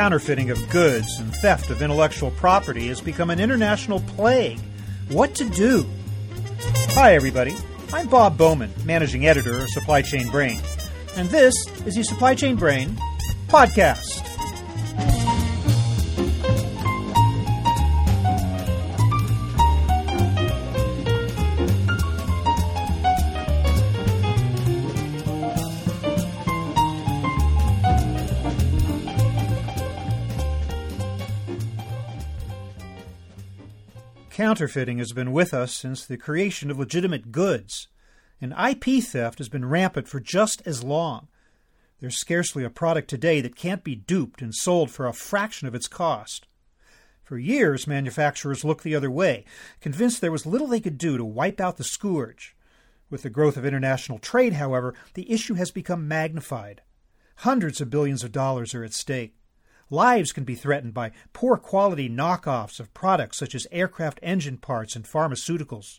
Counterfeiting of goods and theft of intellectual property has become an international plague. What to do? Hi, everybody. I'm Bob Bowman, managing editor of Supply Chain Brain, and this is the Supply Chain Brain podcast. Counterfeiting has been with us since the creation of legitimate goods, and IP theft has been rampant for just as long. There's scarcely a product today that can't be duped and sold for a fraction of its cost. For years, manufacturers looked the other way, convinced there was little they could do to wipe out the scourge. With the growth of international trade, however, the issue has become magnified. Hundreds of billions of dollars are at stake. Lives can be threatened by poor quality knockoffs of products such as aircraft engine parts and pharmaceuticals.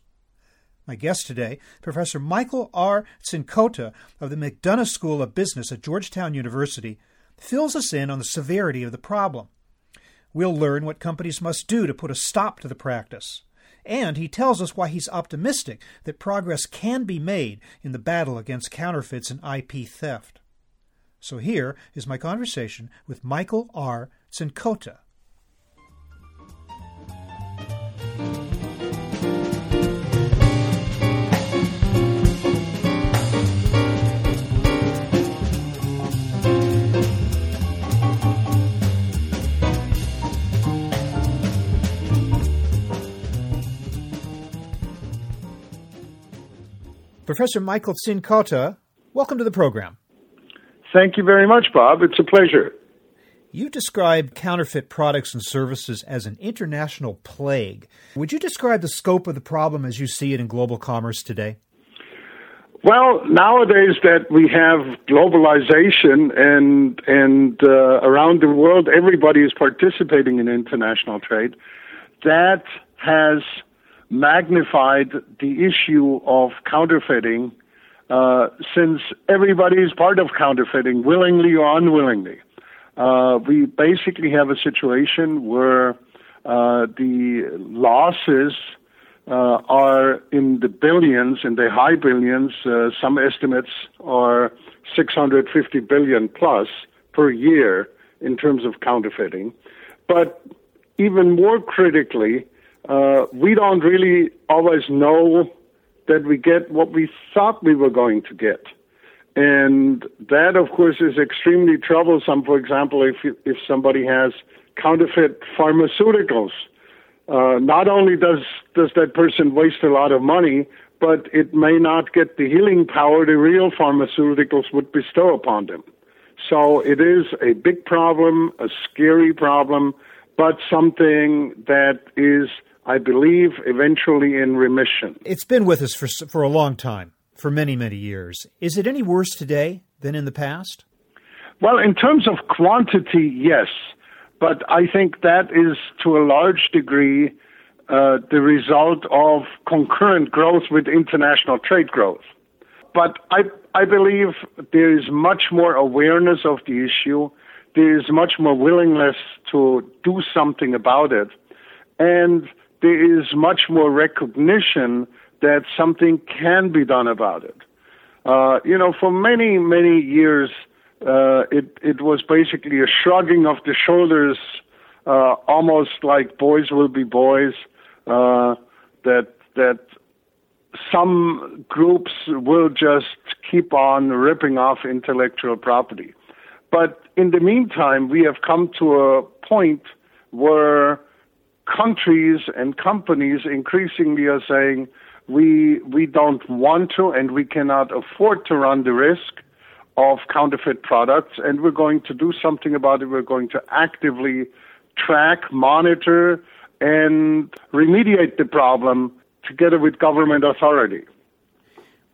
My guest today, Professor Michael R. Czinkota of the McDonough School of Business at Georgetown University, fills us in on the severity of the problem. We'll learn what companies must do to put a stop to the practice. And he tells us why he's optimistic that progress can be made in the battle against counterfeits and IP theft. So here is my conversation with Michael R. Czinkota. Professor Michael Czinkota, welcome to the program. Thank you very much, Bob. It's a pleasure. You described counterfeit products and services as an international plague. Would you describe the scope of the problem as you see it in global commerce today? Well, nowadays that we have globalization and and uh, around the world everybody is participating in international trade, that has magnified the issue of counterfeiting uh, since everybody is part of counterfeiting, willingly or unwillingly. Uh, we basically have a situation where uh, the losses uh, are in the billions, in the high billions. Uh, some estimates are 650 billion plus per year in terms of counterfeiting. But even more critically, we don't really always know that we get what we thought we were going to get. And that, of course, is extremely troublesome. For example, if you, if somebody has counterfeit pharmaceuticals, uh, not only does does that person waste a lot of money, but it may not get the healing power the real pharmaceuticals would bestow upon them. So it is a big problem, a scary problem, but something that is I believe, eventually in remission. It's been with us for, for a long time, for many, many years. Is it any worse today than in the past? Well, in terms of quantity, yes. But I think that is to a large degree uh, the result of concurrent growth with international trade growth. But I, I believe there is much more awareness of the issue. There is much more willingness to do something about it. And there is much more recognition that something can be done about it. Uh, you know, for many, many years, uh, it, it was basically a shrugging of the shoulders, uh, almost like boys will be boys, uh, that, that some groups will just keep on ripping off intellectual property. But in the meantime, we have come to a point where countries and companies increasingly are saying we we don't want to and we cannot afford to run the risk of counterfeit products. And we're going to do something about it. We're going to actively track monitor and remediate the problem together with government authority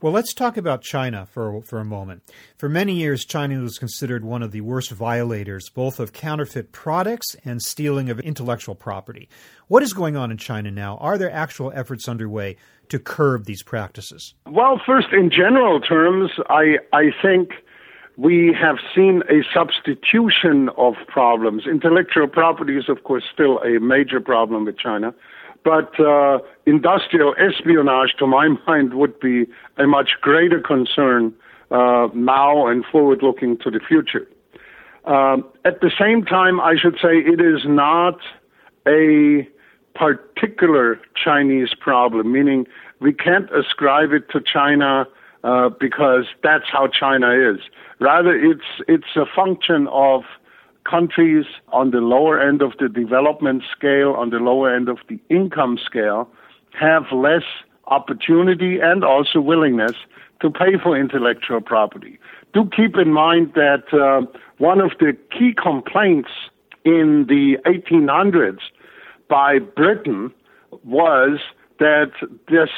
well, let's talk about China for, for a moment. For many years, China was considered one of the worst violators, both of counterfeit products and stealing of intellectual property. What is going on in China now? Are there actual efforts underway to curb these practices? Well, first, in general terms, I, I think we have seen a substitution of problems. Intellectual property is, of course, still a major problem with China, but uh, industrial espionage, to my mind, would be a much greater concern uh, now and forward looking to the future. Um, at the same time, I should say it is not a particular Chinese problem, meaning we can't ascribe it to China uh, because that's how China is. Rather, it's it's a function of countries on the lower end of the development scale, on the lower end of the income scale, have less opportunity and also willingness to pay for intellectual property. Do keep in mind that uh, one of the key complaints in the 1800s by Britain was that this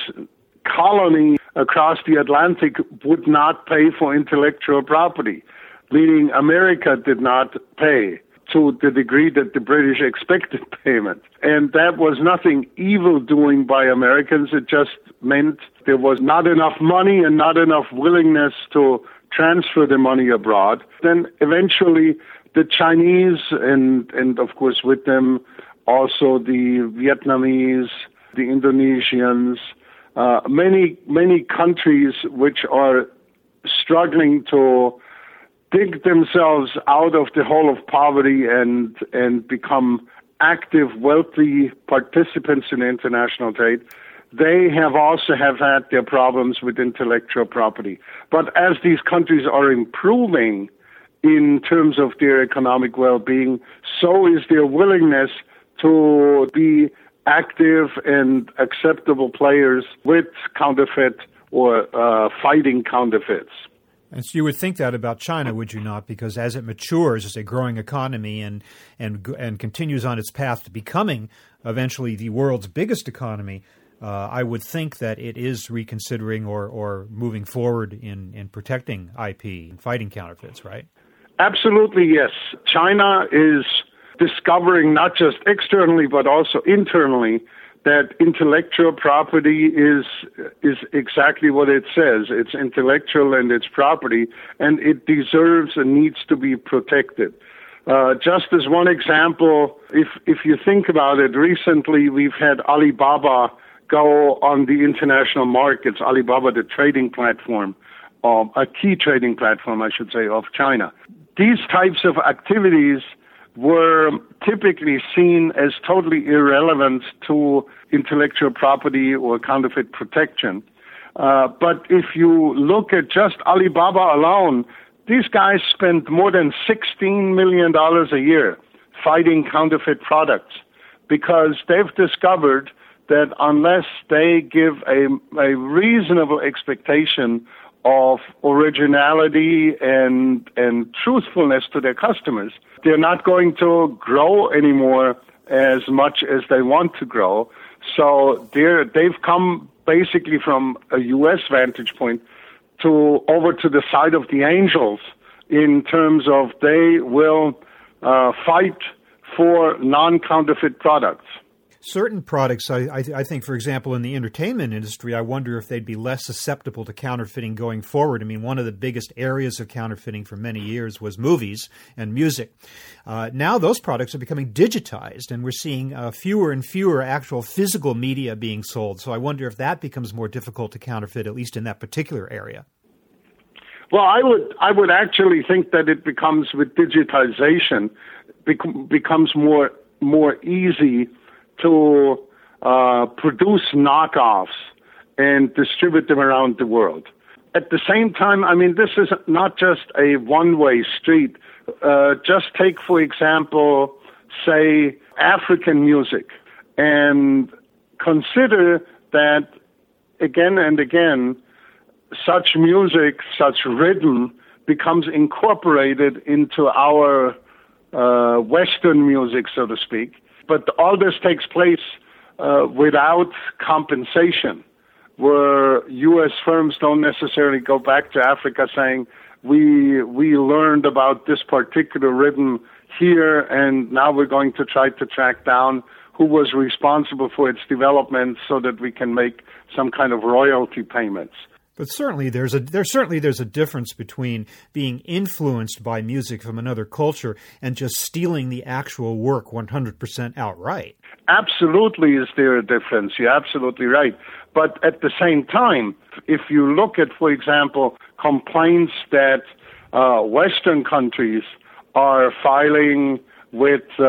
colony across the Atlantic would not pay for intellectual property, meaning America did not pay to the degree that the British expected payment. And that was nothing evil doing by Americans. It just meant there was not enough money and not enough willingness to transfer the money abroad. Then eventually the Chinese and, and of course with them also the Vietnamese, the Indonesians, uh, many, many countries which are struggling to dig themselves out of the hole of poverty and and become active, wealthy participants in international trade, they have also have had their problems with intellectual property. But as these countries are improving in terms of their economic well-being, so is their willingness to be active and acceptable players with counterfeit or uh, fighting counterfeits. And so you would think that about China, would you not? Because as it matures as a growing economy and and and continues on its path to becoming eventually the world's biggest economy, uh, I would think that it is reconsidering or or moving forward in in protecting IP and fighting counterfeits, right? Absolutely, yes. China is discovering not just externally but also internally that intellectual property is is exactly what it says. It's intellectual and it's property, and it deserves and needs to be protected. Uh, just as one example, if if you think about it, recently we've had Alibaba go on the international markets. Alibaba, the trading platform, um, a key trading platform, I should say, of China. These types of activities were typically seen as totally irrelevant to intellectual property or counterfeit protection. Uh, but if you look at just Alibaba alone, these guys spend more than $16 million a year fighting counterfeit products because they've discovered that unless they give a, a reasonable expectation of originality and and truthfulness to their customers. They're not going to grow anymore as much as they want to grow. So they're they've come basically from a US vantage point to over to the side of the angels in terms of they will uh, fight for non-counterfeit products certain products, I, I, I, think, for example, in the entertainment industry, I wonder if they'd be less susceptible to counterfeiting going forward. I mean, one of the biggest areas of counterfeiting for many years was movies and music. Uh, now those products are becoming digitized, and we're seeing uh, fewer and fewer actual physical media being sold. So I wonder if that becomes more difficult to counterfeit, at least in that particular area. Well, I would I would actually think that it becomes with digitization bec- becomes more more easy to uh, produce knockoffs and distribute them around the world. At the same time, I mean, this is not just a one way street. Uh, just take, for example, say, African music, and consider that again and again, such music, such rhythm becomes incorporated into our uh, Western music, so to speak but all this takes place uh, without compensation, where U.S. firms don't necessarily go back to Africa saying, we we learned about this particular rhythm here, and now we're going to try to track down who was responsible for its development so that we can make some kind of royalty payments. But certainly there's a there certainly there's a difference between being influenced by music from another culture and just stealing the actual work 100% outright. Absolutely is there a difference. You're absolutely right. But at the same time, if you look at, for example, complaints that uh, Western countries are filing with uh,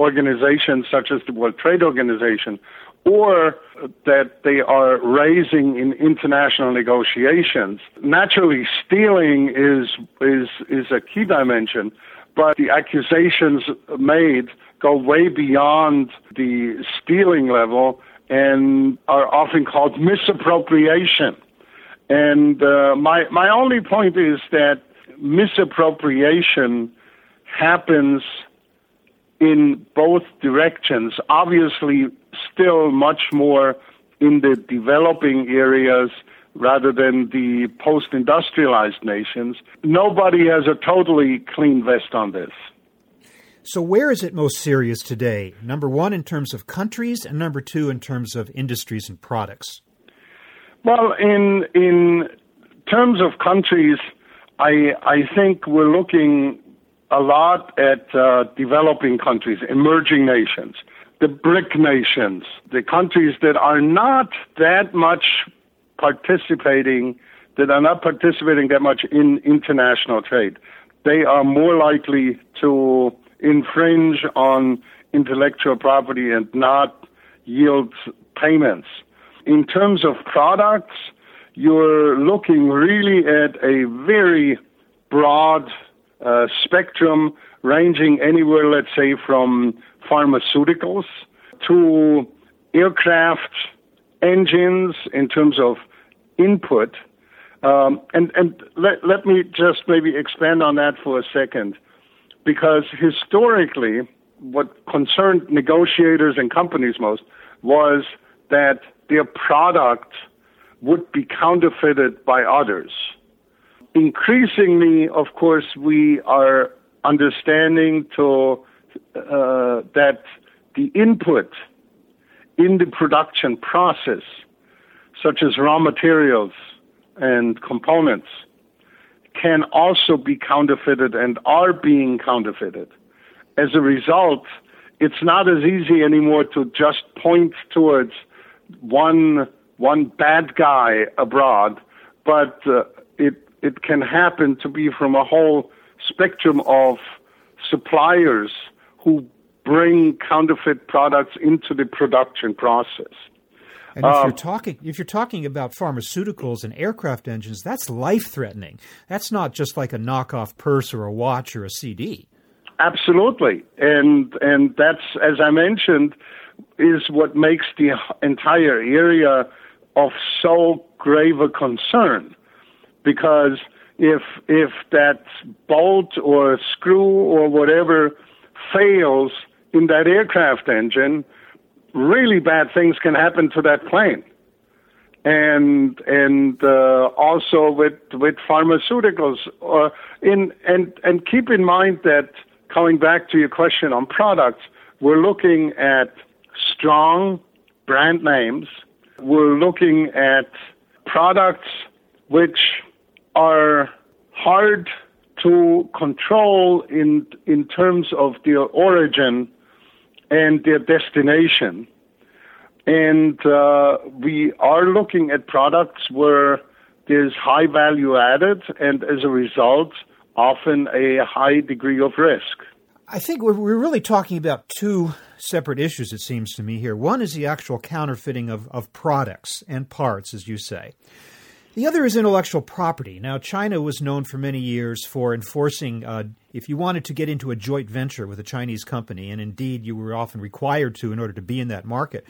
organizations such as the World Trade Organization, or that they are raising in international negotiations. Naturally, stealing is is is a key dimension, but the accusations made go way beyond the stealing level and are often called misappropriation. And uh, my my only point is that misappropriation happens in both directions. Obviously, still much more in the developing areas rather than the post industrialized nations. Nobody has a totally clean vest on this. So, where is it most serious today? Number one, in terms of countries, and number two, in terms of industries and products? Well, in, in terms of countries, I, I think we're looking a lot at uh, developing countries, emerging nations, the BRIC nations, the countries that are not that much participating, that are not participating that much in international trade. They are more likely to infringe on intellectual property and not yield payments. In terms of products, you're looking really at a very broad uh, spectrum ranging anywhere, let's say, from pharmaceuticals to aircraft engines in terms of input. Um, and and let, let me just maybe expand on that for a second, because historically, what concerned negotiators and companies most was that their product would be counterfeited by others. Increasingly, of course, we are understanding to uh, that the input in the production process, such as raw materials and components, can also be counterfeited and are being counterfeited. As a result, it's not as easy anymore to just point towards one one bad guy abroad, but uh, it it can happen to be from a whole spectrum of suppliers who bring counterfeit products into the production process. And if um, you're talking if you're talking about pharmaceuticals and aircraft engines, that's life threatening. That's not just like a knockoff purse or a watch or a CD. Absolutely, and and that's as I mentioned, is what makes the entire area of so grave a concern, because if if that bolt or screw or whatever fails in that aircraft engine, really bad things can happen to that plane. And and uh, also with with pharmaceuticals, uh, in and and keep in mind that coming back to your question on products, we're looking at strong brand names. We're looking at products which are hard to control in in terms of their origin and their destination. And uh, we are looking at products where there's high value added, and as a result, often a high degree of risk. I think we're, really talking about two separate issues, it seems to me here. One is the actual counterfeiting of, of products and parts, as you say. The other is intellectual property. Now, China was known for many years for enforcing, uh, if you wanted to get into a joint venture with a Chinese company, and indeed you were often required to in order to be in that market,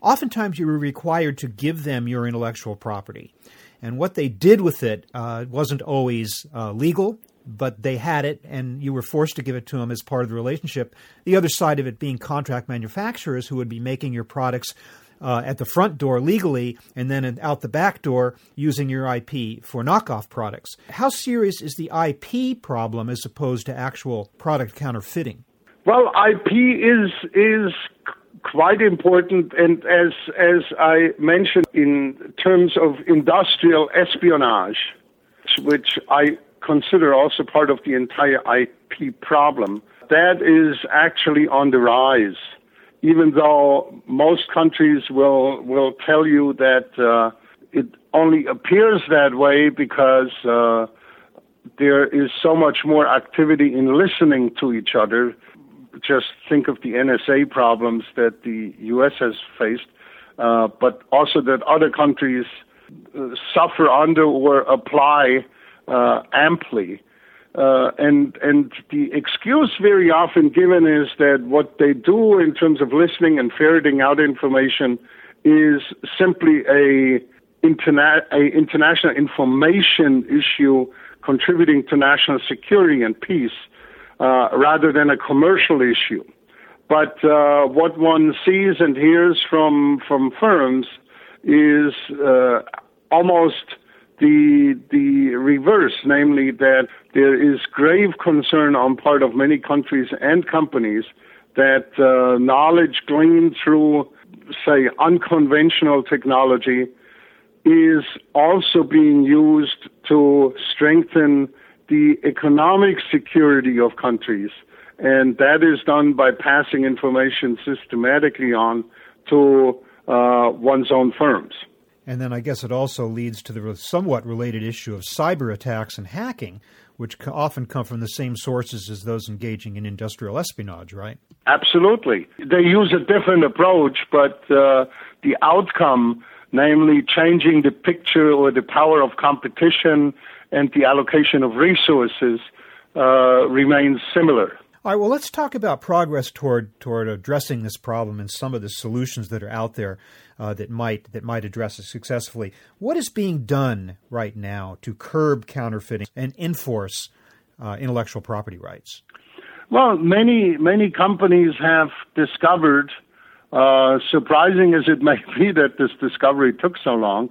oftentimes you were required to give them your intellectual property. And what they did with it uh, wasn't always uh, legal, but they had it, and you were forced to give it to them as part of the relationship. The other side of it being contract manufacturers who would be making your products uh, at the front door legally and then out the back door using your IP for knockoff products. How serious is the IP problem as opposed to actual product counterfeiting? Well, IP is is quite important. And as as I mentioned, in terms of industrial espionage, which I consider also part of the entire IP problem, that is actually on the rise. Even though most countries will will tell you that uh, it only appears that way because uh, there is so much more activity in listening to each other. Just think of the NSA problems that the U.S. has faced, uh, but also that other countries uh, suffer under or apply uh, amply. Uh, and and the excuse very often given is that what they do in terms of listening and ferreting out information is simply a, interna- a international information issue contributing to national security and peace uh, rather than a commercial issue. But uh, what one sees and hears from from firms is uh, almost the the reverse, namely that there is grave concern on part of many countries and companies that uh, knowledge gleaned through, say, unconventional technology is also being used to strengthen the economic security of countries. And that is done by passing information systematically on to uh, one's own firms. And then I guess it also leads to the somewhat related issue of cyber attacks and hacking, which often come from the same sources as those engaging in industrial espionage, right? Absolutely. They use a different approach, but uh, the outcome namely changing the picture or the power of competition and the allocation of resources, uh, remains similar. All right, well, let's talk about progress toward toward addressing this problem and some of the solutions that are out there uh, that might that might address it successfully. What is being done right now to curb counterfeiting and enforce uh, intellectual property rights? Well, many many companies have discovered uh, surprising as it may be that this discovery took so long,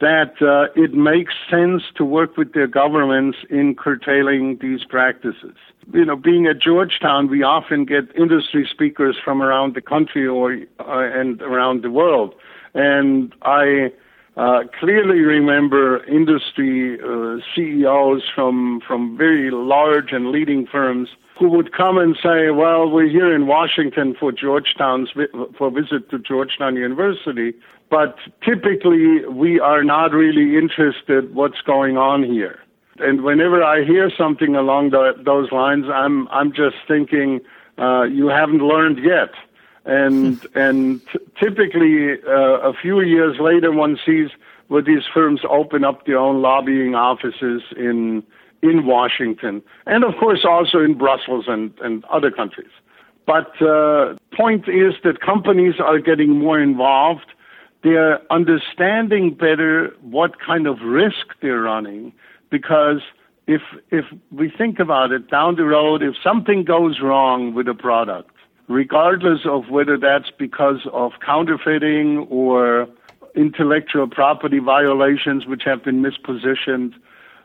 that uh, it makes sense to work with their governments in curtailing these practices. You know, being at Georgetown, we often get industry speakers from around the country or uh, and around the world, and I uh, clearly remember industry uh, CEOs from from very large and leading firms who would come and say, "Well, we're here in Washington for Georgetown's for visit to Georgetown University, but typically we are not really interested what's going on here." And whenever I hear something along the, those lines, I'm I'm just thinking, uh, "You haven't learned yet." And and typically, uh, a few years later, one sees where these firms open up their own lobbying offices in in Washington, and of course also in Brussels and, and other countries. But uh, point is that companies are getting more involved. They're understanding better what kind of risk they're running because if if we think about it down the road, if something goes wrong with a product, regardless of whether that's because of counterfeiting or intellectual property violations which have been mispositioned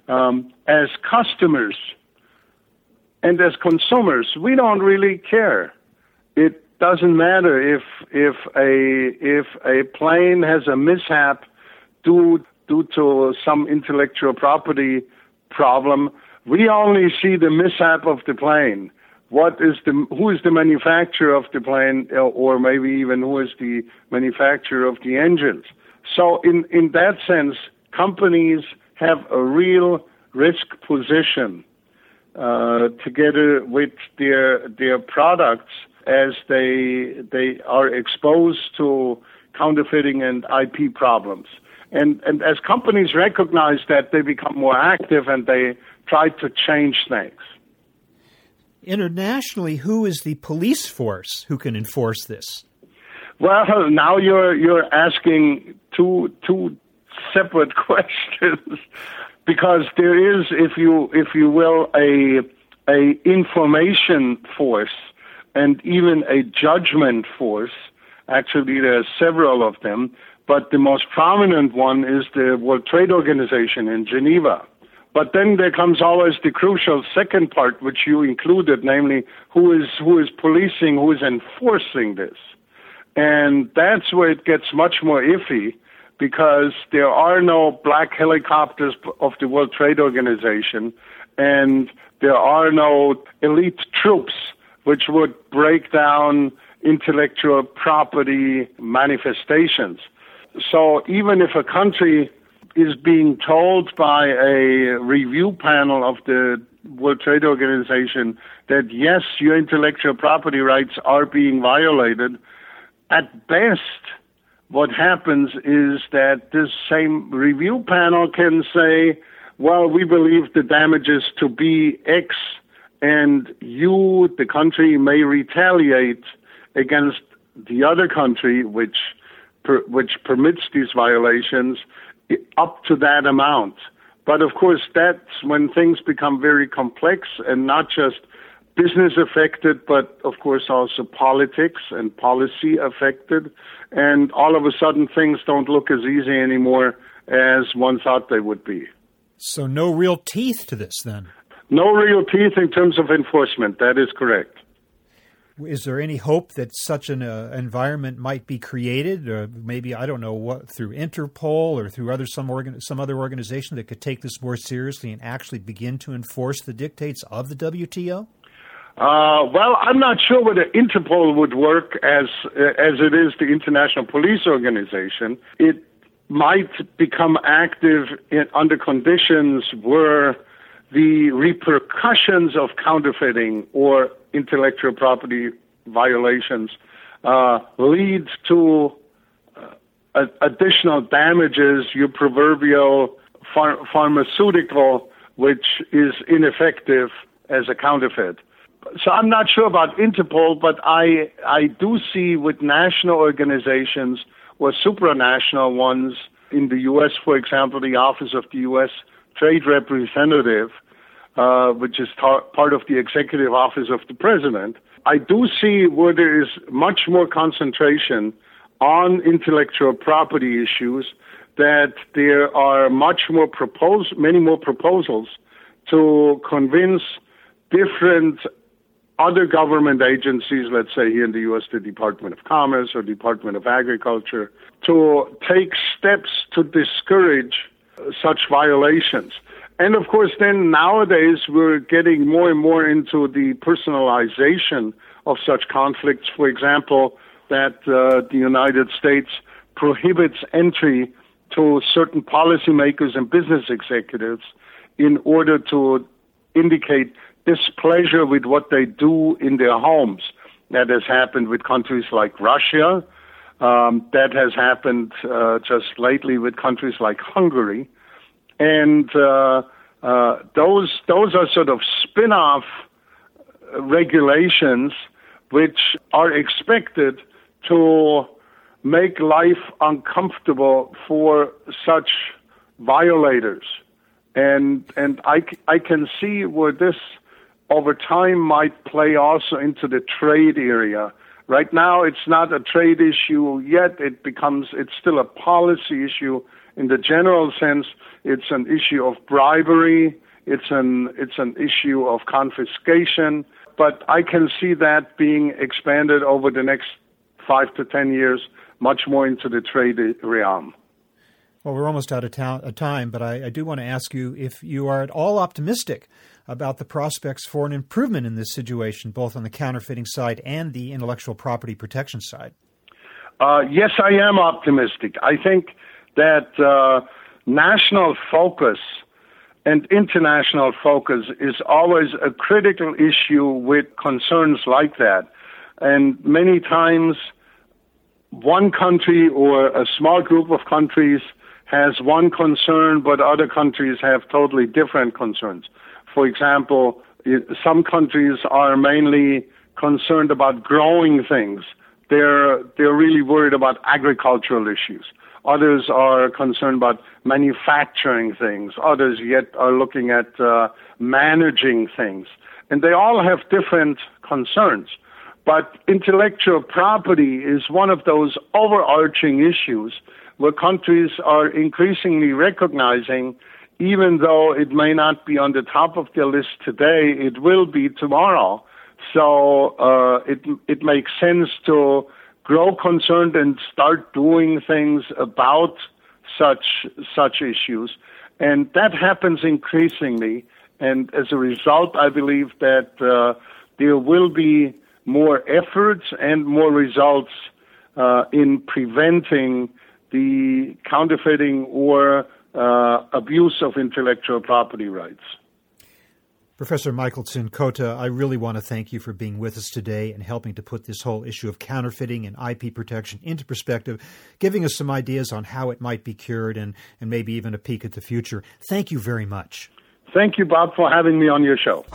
um, as customers and as consumers, we don't really care. It doesn't matter if if a if a plane has a mishap due due to some intellectual property problem. We only see the mishap of the plane. What is the who is the manufacturer of the plane, or maybe even who is the manufacturer of the engines? So in in that sense, companies have a real risk position uh, together with their their products as they they are exposed to counterfeiting and IP problems. And and as companies recognize that, they become more active and they try to change things. Internationally, who is the police force who can enforce this? Well, now you're you're asking two two separate questions because there is, if you if you will, a a information force and even a judgment force. Actually, there are several of them, but the most prominent one is the World Trade Organization in Geneva. But then there comes always the crucial second part, which you included, namely who is who is policing, who is enforcing this. And that's where it gets much more iffy because there are no black helicopters of the World Trade Organization and there are no elite troops which would break down intellectual property manifestations. So even if a country is being told by a review panel of the World Trade Organization that yes, your intellectual property rights are being violated, at best, what happens is that this same review panel can say, well, we believe the damages to be X, and you, the country, may retaliate against the other country which per, which permits these violations up to that amount. But of course, that's when things become very complex and not just business affected, but of course also politics and policy affected. And all of a sudden, things don't look as easy anymore as one thought they would be. So, no real teeth to this then? No real teeth in terms of enforcement. That is correct. Is there any hope that such an uh, environment might be created, or maybe I don't know what through Interpol or through other some organ, some other organization that could take this more seriously and actually begin to enforce the dictates of the WTO? Uh, well, I'm not sure whether Interpol would work as as it is the International Police Organization. It might become active in, under conditions where the repercussions of counterfeiting or intellectual property violations uh, leads to uh, additional damages, your proverbial phar- pharmaceutical, which is ineffective as a counterfeit. So I'm not sure about Interpol, but I I do see with national organizations or supranational ones in the U.S., for example, the Office of the U.S. Trade Representative, uh, which is tar- part of the executive office of the president, I do see where there is much more concentration on intellectual property issues, that there are much more propos- many more proposals to convince different other government agencies, let's say here in the U.S., the Department of Commerce or Department of Agriculture, to take steps to discourage such violations. And of course, then nowadays we're getting more and more into the personalization of such conflicts. For example, that uh, the United States prohibits entry to certain policymakers and business executives in order to indicate displeasure with what they do in their homes. That has happened with countries like Russia. Um, that has happened uh, just lately with countries like Hungary and uh, uh, those those are sort of spin-off regulations which are expected to make life uncomfortable for such violators, and and I I can see where this over time might play also into the trade area. Right now, it's not a trade issue yet. It becomes it's still a policy issue in the general sense, it's an issue of bribery, it's an it's an issue of confiscation, but I can see that being expanded over the next five to ten years, much more into the trade realm. Well, we're almost out of, ta- time, but I, I do want to ask you if you are at all optimistic about the prospects for an improvement in this situation, both on the counterfeiting side and the intellectual property protection side. Uh, yes, I am optimistic. I think that uh, national focus and international focus is always a critical issue with concerns like that. And many times, one country or a small group of countries has one concern, but other countries have totally different concerns. For example, some countries are mainly concerned about growing things. They're, they're really worried about agricultural issues. Others are concerned about manufacturing things. Others yet are looking at uh, managing things. And they all have different concerns. But intellectual property is one of those overarching issues where countries are increasingly recognizing, even though it may not be on the top of their list today, it will be tomorrow. So uh, it it makes sense to grow concerned and start doing things about such such issues, and that happens increasingly. And as a result, I believe that uh, there will be more efforts and more results uh, in preventing the counterfeiting or uh, abuse of intellectual property rights. Professor Michael Czinkota, I really want to thank you for being with us today and helping to put this whole issue of counterfeiting and IP protection into perspective, giving us some ideas on how it might be cured and, and maybe even a peek at the future. Thank you very much. Thank you, Bob, for having me on your show.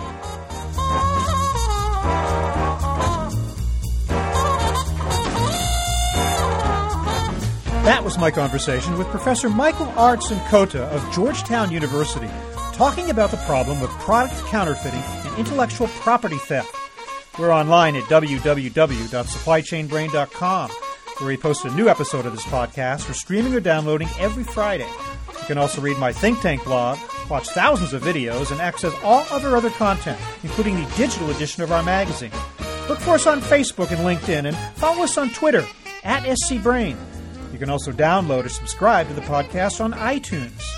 That was my conversation with Professor Michael R. Czinkota of Georgetown University, talking about the problem of product counterfeiting and intellectual property theft. We're online at www.supplychainbrain.com, where we post a new episode of this podcast for streaming or downloading every Friday. You can also read my think tank blog, watch thousands of videos, and access all other other content, including the digital edition of our magazine. Look for us on Facebook and LinkedIn, and follow us on Twitter at scbrain. You can also download or subscribe to the podcast on iTunes.